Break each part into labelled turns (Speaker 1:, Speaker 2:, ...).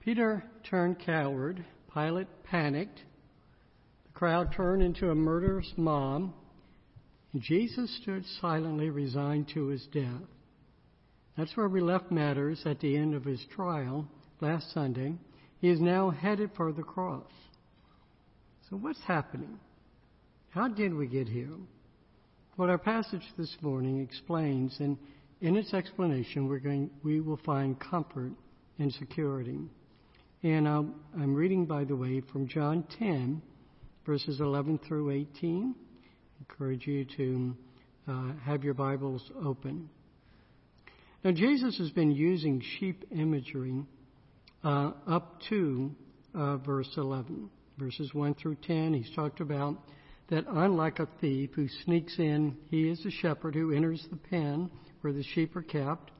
Speaker 1: Peter turned coward. Pilate panicked. The crowd turned into a murderous mob. And Jesus stood silently resigned to his death. That's where we left matters at the end of his trial last Sunday. He is now headed for the cross. So, what's happening? How did we get here? What our passage this morning explains, and in its explanation, we're going, we will find comfort and security. And i am reading, by the way, from John 10, verses 11 through 18. I encourage you to uh, have your Bibles open. Now, Jesus has been using sheep imagery uh, up to uh, verse 11. Verses 1 through 10, he's talked about that unlike a thief who sneaks in, he is a shepherd who enters the pen where the sheep are kept.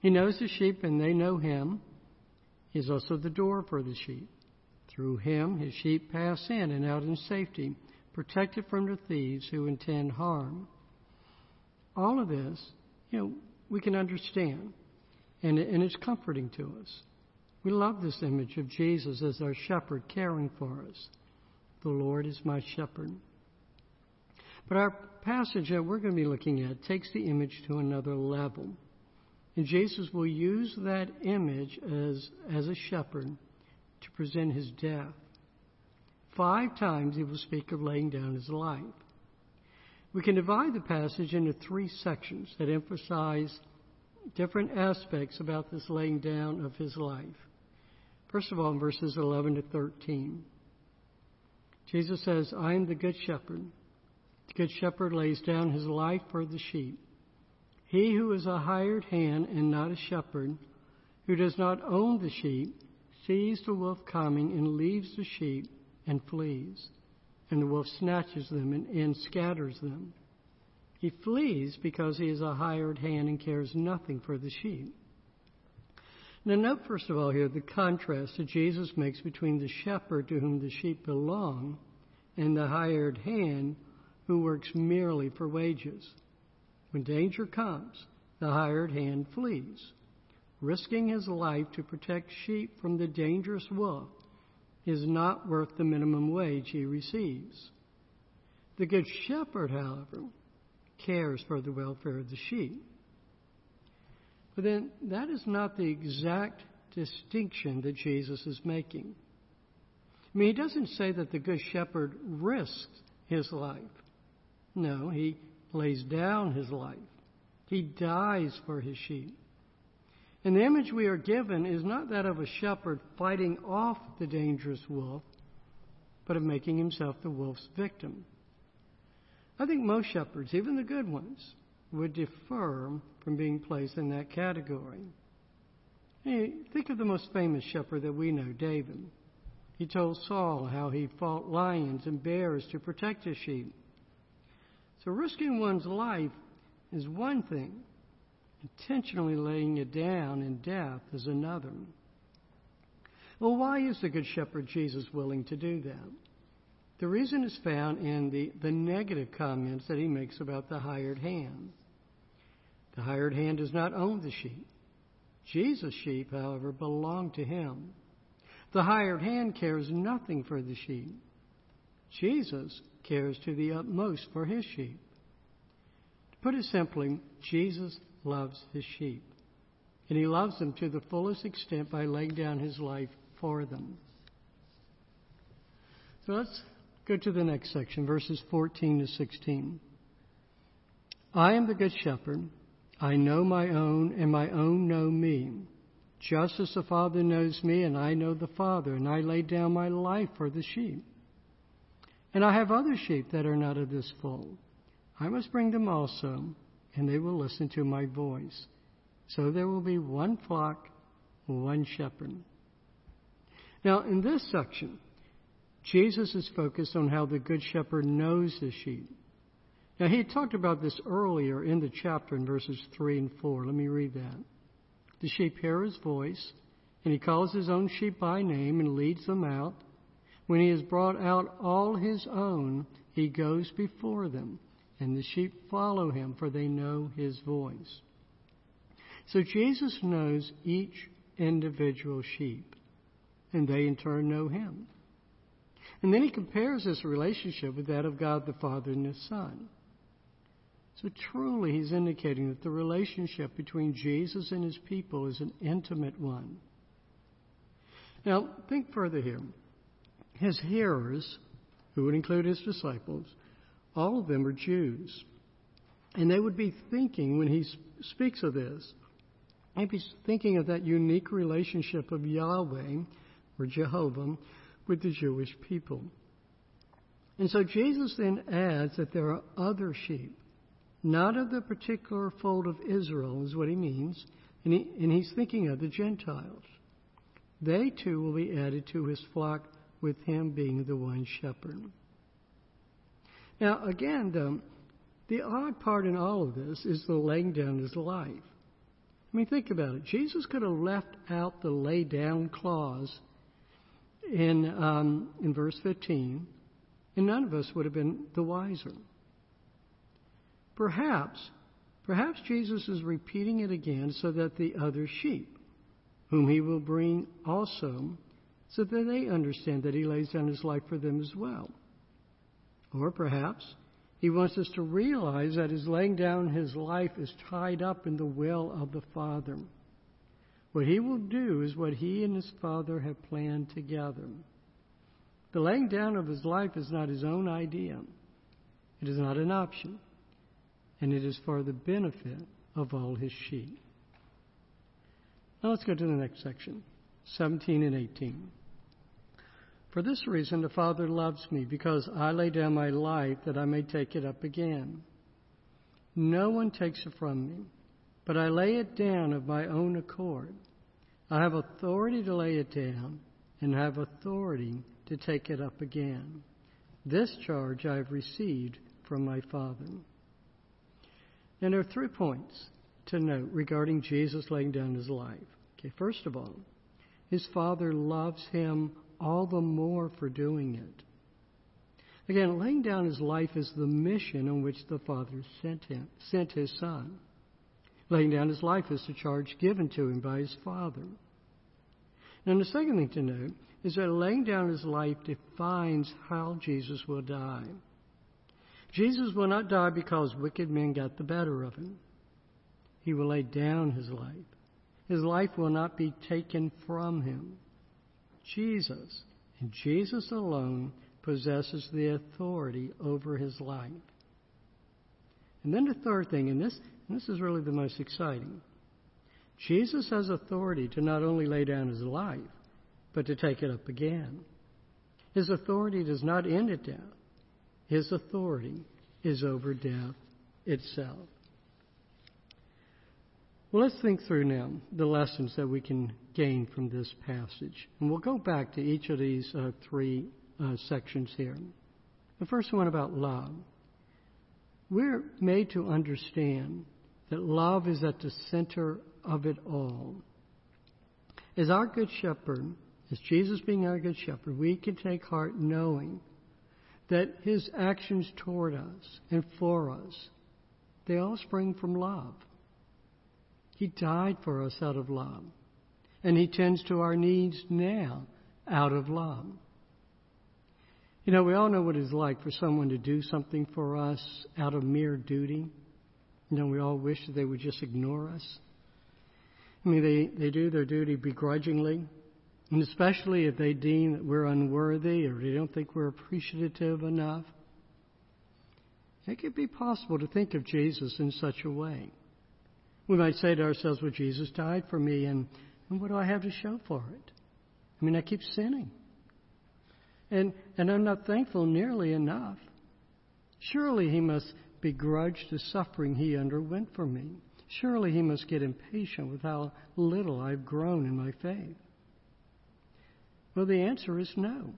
Speaker 1: He knows the sheep and they know him. He is also the door for the sheep. Through him, his sheep pass in and out in safety, protected from the thieves who intend harm. All of this, you know, we can understand, and, and it's comforting to us. We love this image of Jesus as our shepherd caring for us. The Lord is my shepherd. But our passage that we're going to be looking at takes the image to another level. And Jesus will use that image as, as a shepherd to present his death. Five times he will speak of laying down his life. We can divide the passage into three sections that emphasize different aspects about this laying down of his life. First of all, in verses 11 to 13, Jesus says, I am the good shepherd. The good shepherd lays down his life for the sheep. He who is a hired hand and not a shepherd, who does not own the sheep, sees the wolf coming and leaves the sheep and flees. And the wolf snatches them and, and scatters them. He flees because he is a hired hand and cares nothing for the sheep. Now, note first of all here the contrast that Jesus makes between the shepherd to whom the sheep belong and the hired hand who works merely for wages. When danger comes, the hired hand flees, risking his life to protect sheep from the dangerous wolf is not worth the minimum wage he receives. The good shepherd, however, cares for the welfare of the sheep. But then that is not the exact distinction that Jesus is making. I mean, he doesn't say that the good shepherd risks his life. No, he lays down his life. He dies for his sheep. And the image we are given is not that of a shepherd fighting off the dangerous wolf, but of making himself the wolf's victim. I think most shepherds, even the good ones, would defer from being placed in that category. Think of the most famous shepherd that we know, David. He told Saul how he fought lions and bears to protect his sheep. So risking one's life is one thing. Intentionally laying it down in death is another. Well, why is the Good Shepherd Jesus willing to do that? The reason is found in the, the negative comments that he makes about the hired hand. The hired hand does not own the sheep. Jesus' sheep, however, belong to him. The hired hand cares nothing for the sheep. Jesus cares to the utmost for his sheep. To put it simply, Jesus loves his sheep. And he loves them to the fullest extent by laying down his life for them. So let's go to the next section, verses 14 to 16. I am the good shepherd. I know my own, and my own know me. Just as the Father knows me, and I know the Father, and I lay down my life for the sheep. And I have other sheep that are not of this fold. I must bring them also, and they will listen to my voice. So there will be one flock, one shepherd. Now, in this section, Jesus is focused on how the Good Shepherd knows the sheep. Now, he talked about this earlier in the chapter in verses 3 and 4. Let me read that. The sheep hear his voice, and he calls his own sheep by name and leads them out. When he has brought out all his own, he goes before them, and the sheep follow him, for they know his voice. So Jesus knows each individual sheep. and they in turn know him. And then he compares this relationship with that of God the Father and his Son. So truly, he's indicating that the relationship between Jesus and his people is an intimate one. Now, think further here. His hearers, who would include his disciples, all of them are Jews. And they would be thinking, when he speaks of this, they'd be thinking of that unique relationship of Yahweh, or Jehovah, with the Jewish people. And so Jesus then adds that there are other sheep, not of the particular fold of Israel, is what he means, and, he, and he's thinking of the Gentiles. They too will be added to his flock, with him being the one shepherd. Now, again, the, the odd part in all of this is the laying down his life. I mean, think about it. Jesus could have left out the lay down clause in, um, in verse 15, and none of us would have been the wiser. Perhaps, perhaps Jesus is repeating it again so that the other sheep, whom he will bring also, so that they understand that he lays down his life for them as well. Or perhaps he wants us to realize that his laying down his life is tied up in the will of the Father. What he will do is what he and his Father have planned together. The laying down of his life is not his own idea. It is not an option. And it is for the benefit of all his sheep. Now let's go to the next section 17 and 18. For this reason the Father loves me, because I lay down my life that I may take it up again. No one takes it from me but I lay it down of my own accord. I have authority to lay it down and have authority to take it up again. This charge I have received from my Father. And there are three points to note regarding Jesus laying down his life. Okay, first of all, his Father loves him all the more for doing it. Again, laying down his life is the mission on which the Father sent him, sent his Son. Laying down his life is the charge given to him by his Father. Now, the second thing to note is that laying down his life defines how Jesus will die. Jesus will not die because wicked men got the better of him. He will lay down his life. His life will not be taken from him. Jesus, and Jesus alone, possesses the authority over his life. And then the third thing, and this and this is really the most exciting. Jesus has authority to not only lay down his life, but to take it up again. His authority does not end at death. His authority is over death itself. Well, let's think through now the lessons that we can gain from this passage. And we'll go back to each of these uh, three uh, sections here. The first one about love. We're made to understand that love is at the center of it all. As our good shepherd, as Jesus being our good shepherd, we can take heart knowing that his actions toward us and for us, they all spring from love. He died for us out of love. And he tends to our needs now out of love. You know, we all know what it's like for someone to do something for us out of mere duty. You know, we all wish that they would just ignore us. I mean, they, they do their duty begrudgingly, and especially if they deem that we're unworthy or they don't think we're appreciative enough. It could be possible to think of Jesus in such a way. We might say to ourselves, well, Jesus died for me, and, and what do I have to show for it? I mean, I keep sinning. And, and I'm not thankful nearly enough. Surely he must begrudge the suffering he underwent for me. Surely he must get impatient with how little I've grown in my faith. Well, the answer is no.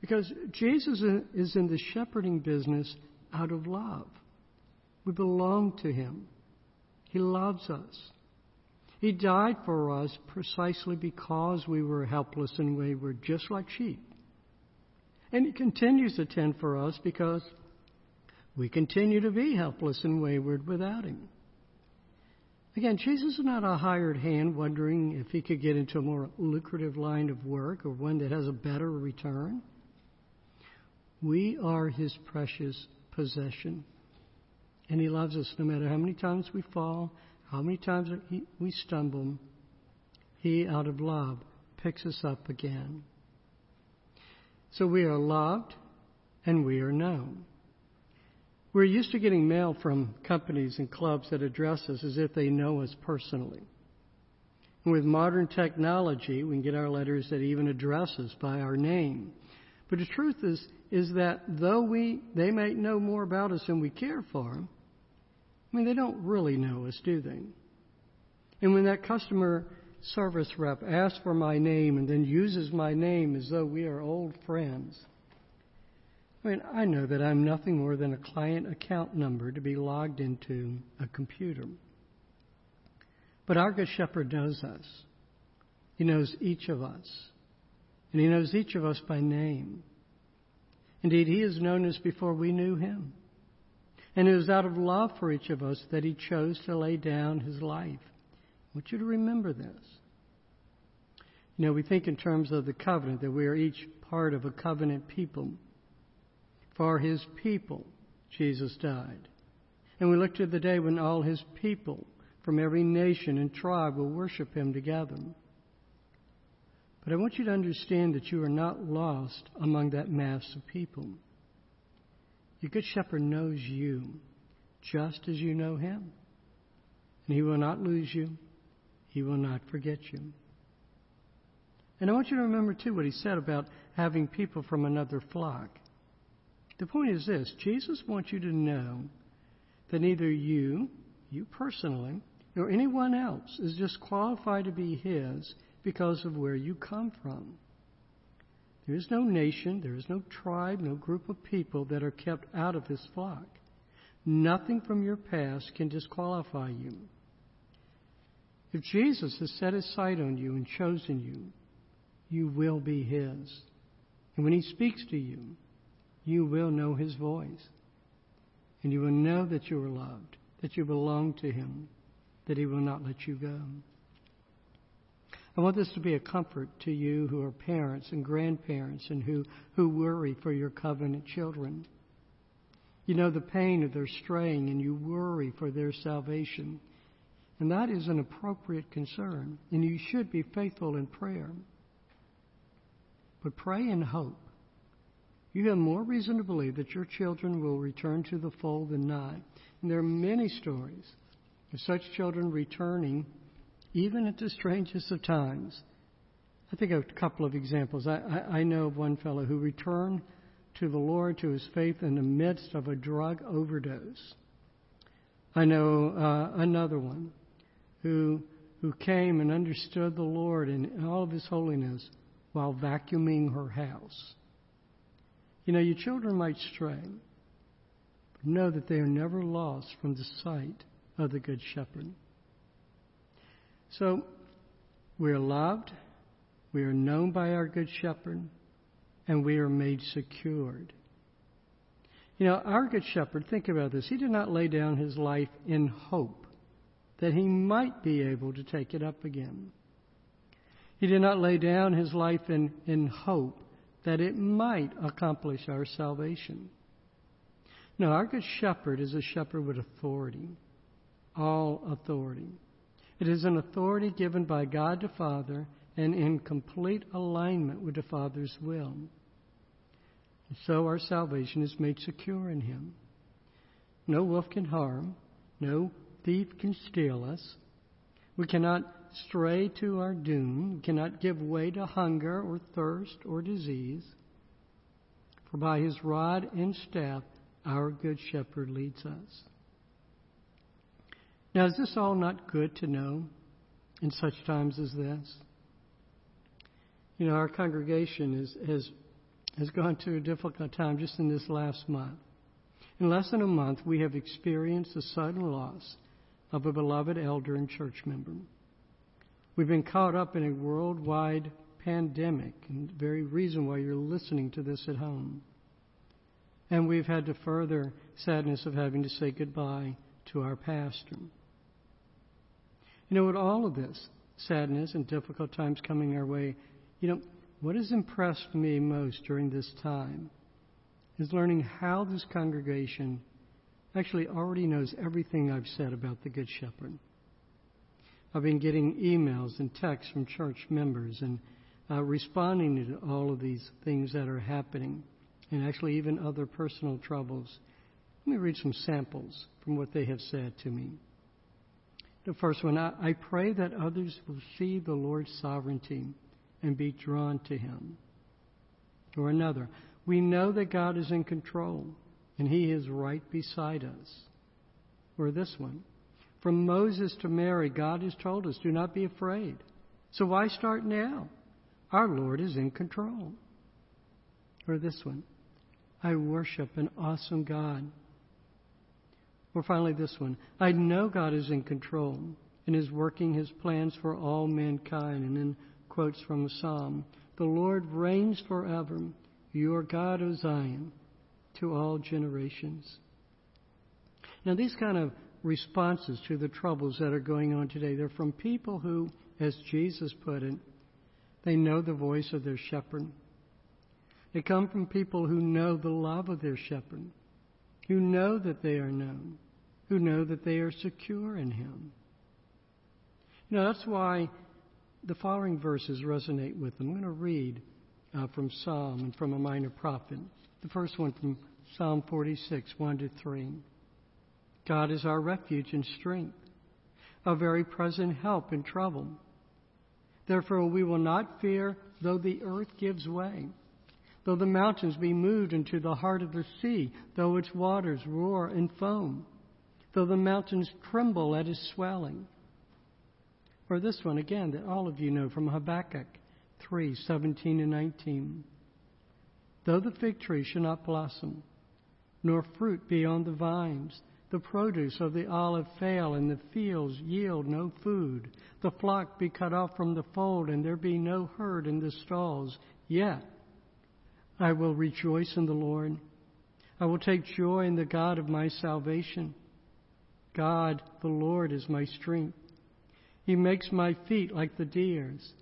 Speaker 1: Because Jesus is in the shepherding business out of love. We belong to him. He loves us. He died for us precisely because we were helpless and wayward, just like sheep. And He continues to tend for us because we continue to be helpless and wayward without Him. Again, Jesus is not a hired hand wondering if he could get into a more lucrative line of work or one that has a better return. We are his precious possession. And he loves us no matter how many times we fall, how many times we stumble. He, out of love, picks us up again. So we are loved and we are known. We're used to getting mail from companies and clubs that address us as if they know us personally. And with modern technology, we can get our letters that even address us by our name. But the truth is, is that though we, they may know more about us than we care for mean, they don't really know us, do they? And when that customer service rep asks for my name and then uses my name as though we are old friends, I mean, I know that I'm nothing more than a client account number to be logged into a computer. But our Good Shepherd knows us. He knows each of us. And He knows each of us by name. Indeed, He has known us before we knew Him. And it was out of love for each of us that He chose to lay down His life. I want you to remember this. You know, we think in terms of the covenant, that we are each part of a covenant people. For his people, Jesus died. And we look to the day when all his people from every nation and tribe will worship him together. But I want you to understand that you are not lost among that mass of people. Your good shepherd knows you just as you know him. And he will not lose you. He will not forget you. And I want you to remember, too, what he said about having people from another flock. The point is this Jesus wants you to know that neither you, you personally, nor anyone else is disqualified to be His because of where you come from. There is no nation, there is no tribe, no group of people that are kept out of His flock. Nothing from your past can disqualify you. If Jesus has set his sight on you and chosen you, you will be his. And when he speaks to you, you will know his voice. And you will know that you are loved, that you belong to him, that he will not let you go. I want this to be a comfort to you who are parents and grandparents and who, who worry for your covenant children. You know the pain of their straying and you worry for their salvation. And that is an appropriate concern. And you should be faithful in prayer. But pray in hope you have more reason to believe that your children will return to the fold than not. And there are many stories of such children returning, even at the strangest of times. I think of a couple of examples. I, I, I know of one fellow who returned to the Lord, to his faith, in the midst of a drug overdose. I know uh, another one who who came and understood the Lord in all of His holiness while vacuuming her house. You know, your children might stray, but know that they are never lost from the sight of the Good Shepherd. So, we are loved, we are known by our Good Shepherd, and we are made secured. You know, our Good Shepherd, think about this. He did not lay down his life in hope that he might be able to take it up again. He did not lay down his life in, in hope that it might accomplish our salvation. No, our good shepherd is a shepherd with authority, all authority. It is an authority given by God the Father and in complete alignment with the Father's will. So our salvation is made secure in Him. No wolf can harm, no thief can steal us. We cannot stray to our doom, we cannot give way to hunger or thirst or disease. For by his rod and staff, our good shepherd leads us. Now, is this all not good to know in such times as this? You know, our congregation is, has, has gone through a difficult time just in this last month. In less than a month, we have experienced the sudden loss of a beloved elder and church member. We've been caught up in a worldwide pandemic, and the very reason why you're listening to this at home. And we've had the further sadness of having to say goodbye to our pastor. You know, with all of this sadness and difficult times coming our way, you know, what has impressed me most during this time is learning how this congregation actually already knows everything I've said about the Good Shepherd. I've been getting emails and texts from church members and uh, responding to all of these things that are happening, and actually even other personal troubles. Let me read some samples from what they have said to me. The first one I, I pray that others will see the Lord's sovereignty and be drawn to Him. Or another, we know that God is in control and He is right beside us. Or this one, from Moses to Mary, God has told us, do not be afraid. So why start now? Our Lord is in control. Or this one, I worship an awesome God. Or finally, this one, I know God is in control and is working his plans for all mankind. And then quotes from a psalm The Lord reigns forever, your God, O Zion, to all generations. Now, these kind of responses to the troubles that are going on today. They're from people who, as Jesus put it, they know the voice of their shepherd. They come from people who know the love of their shepherd, who know that they are known, who know that they are secure in him. You know, that's why the following verses resonate with them. I'm going to read uh, from Psalm and from a minor prophet. The first one from Psalm 46, 1 to 3. God is our refuge and strength, a very present help in trouble. Therefore, we will not fear though the earth gives way, though the mountains be moved into the heart of the sea, though its waters roar and foam, though the mountains tremble at its swelling. Or this one again that all of you know from Habakkuk 3 17 and 19. Though the fig tree should not blossom, nor fruit be on the vines, the produce of the olive fail, and the fields yield no food. The flock be cut off from the fold, and there be no herd in the stalls. Yet I will rejoice in the Lord. I will take joy in the God of my salvation. God, the Lord, is my strength. He makes my feet like the deer's.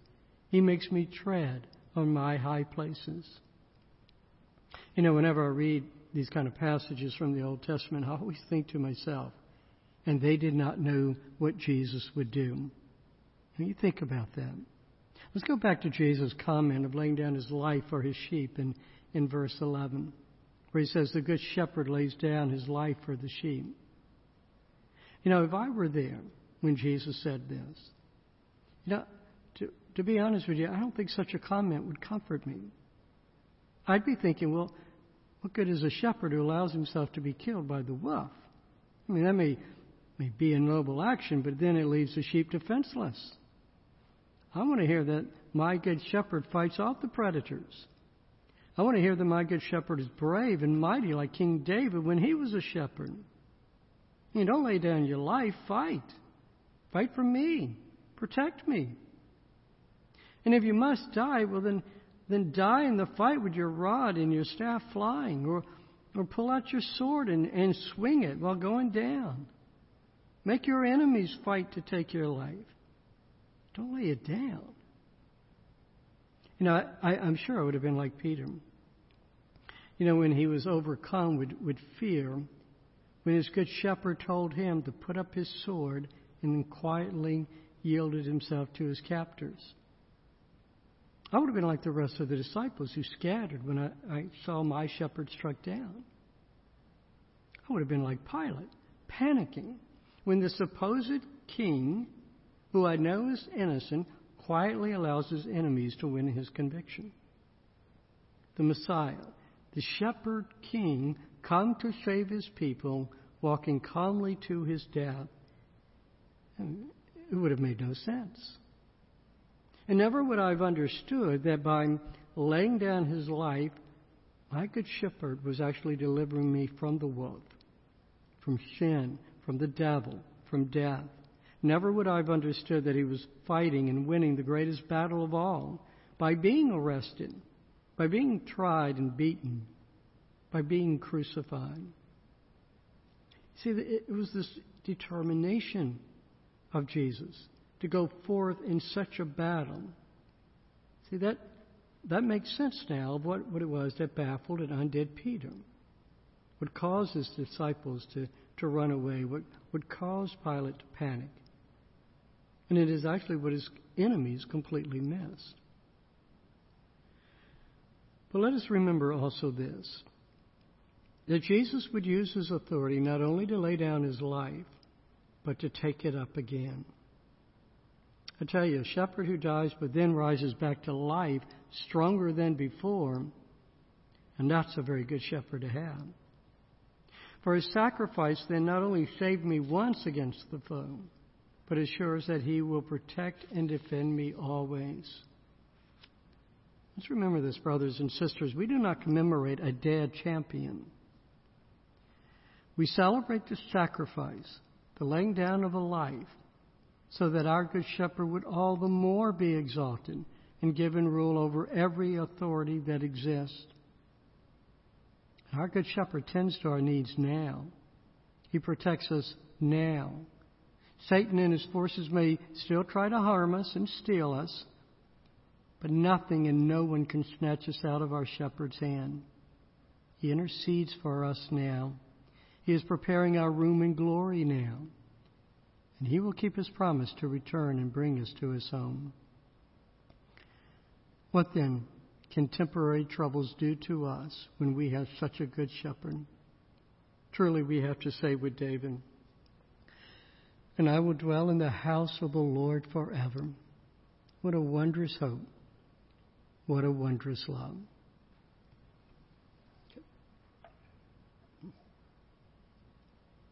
Speaker 1: He makes me tread on my high places. You know, whenever I read these kind of passages from the Old Testament, I always think to myself, and they did not know what Jesus would do. And you think about that. Let's go back to Jesus' comment of laying down his life for his sheep in, in verse 11, where he says, The good shepherd lays down his life for the sheep. You know, if I were there when Jesus said this, you know, to, to be honest with you, I don't think such a comment would comfort me. I'd be thinking, well, what good is a shepherd who allows himself to be killed by the wolf? I mean, that may, may be a noble action, but then it leaves the sheep defenseless. I want to hear that my good shepherd fights off the predators. I want to hear that my good shepherd is brave and mighty like King David when he was a shepherd. You don't lay down your life, fight. Fight for me. Protect me. And if you must die, well, then then die in the fight with your rod and your staff flying, or, or pull out your sword and, and swing it while going down. Make your enemies fight to take your life. Don't lay it down. You know, I, I'm sure I would have been like Peter. You know, when he was overcome with, with fear, when his good shepherd told him to put up his sword and then quietly yielded himself to his captors. I would have been like the rest of the disciples who scattered when I, I saw my shepherd struck down. I would have been like Pilate, panicking when the supposed king, who I know is innocent, quietly allows his enemies to win his conviction. The Messiah, the shepherd king, come to save his people, walking calmly to his death. It would have made no sense. And never would I have understood that by laying down his life, my good shepherd was actually delivering me from the wolf, from sin, from the devil, from death. Never would I have understood that he was fighting and winning the greatest battle of all by being arrested, by being tried and beaten, by being crucified. See, it was this determination of Jesus to go forth in such a battle. See, that, that makes sense now of what, what it was that baffled and undid Peter. What caused his disciples to, to run away, what would cause Pilate to panic. And it is actually what his enemies completely missed. But let us remember also this that Jesus would use his authority not only to lay down his life, but to take it up again. I tell you, a shepherd who dies but then rises back to life stronger than before, and that's a very good shepherd to have. For his sacrifice then not only saved me once against the foe, but assures that he will protect and defend me always. Let's remember this, brothers and sisters. We do not commemorate a dead champion. We celebrate the sacrifice, the laying down of a life, so that our Good Shepherd would all the more be exalted and given rule over every authority that exists. Our Good Shepherd tends to our needs now. He protects us now. Satan and his forces may still try to harm us and steal us, but nothing and no one can snatch us out of our shepherd's hand. He intercedes for us now. He is preparing our room in glory now. And he will keep his promise to return and bring us to his home. What then can temporary troubles do to us when we have such a good shepherd? Truly, we have to say with David, and I will dwell in the house of the Lord forever. What a wondrous hope. What a wondrous love.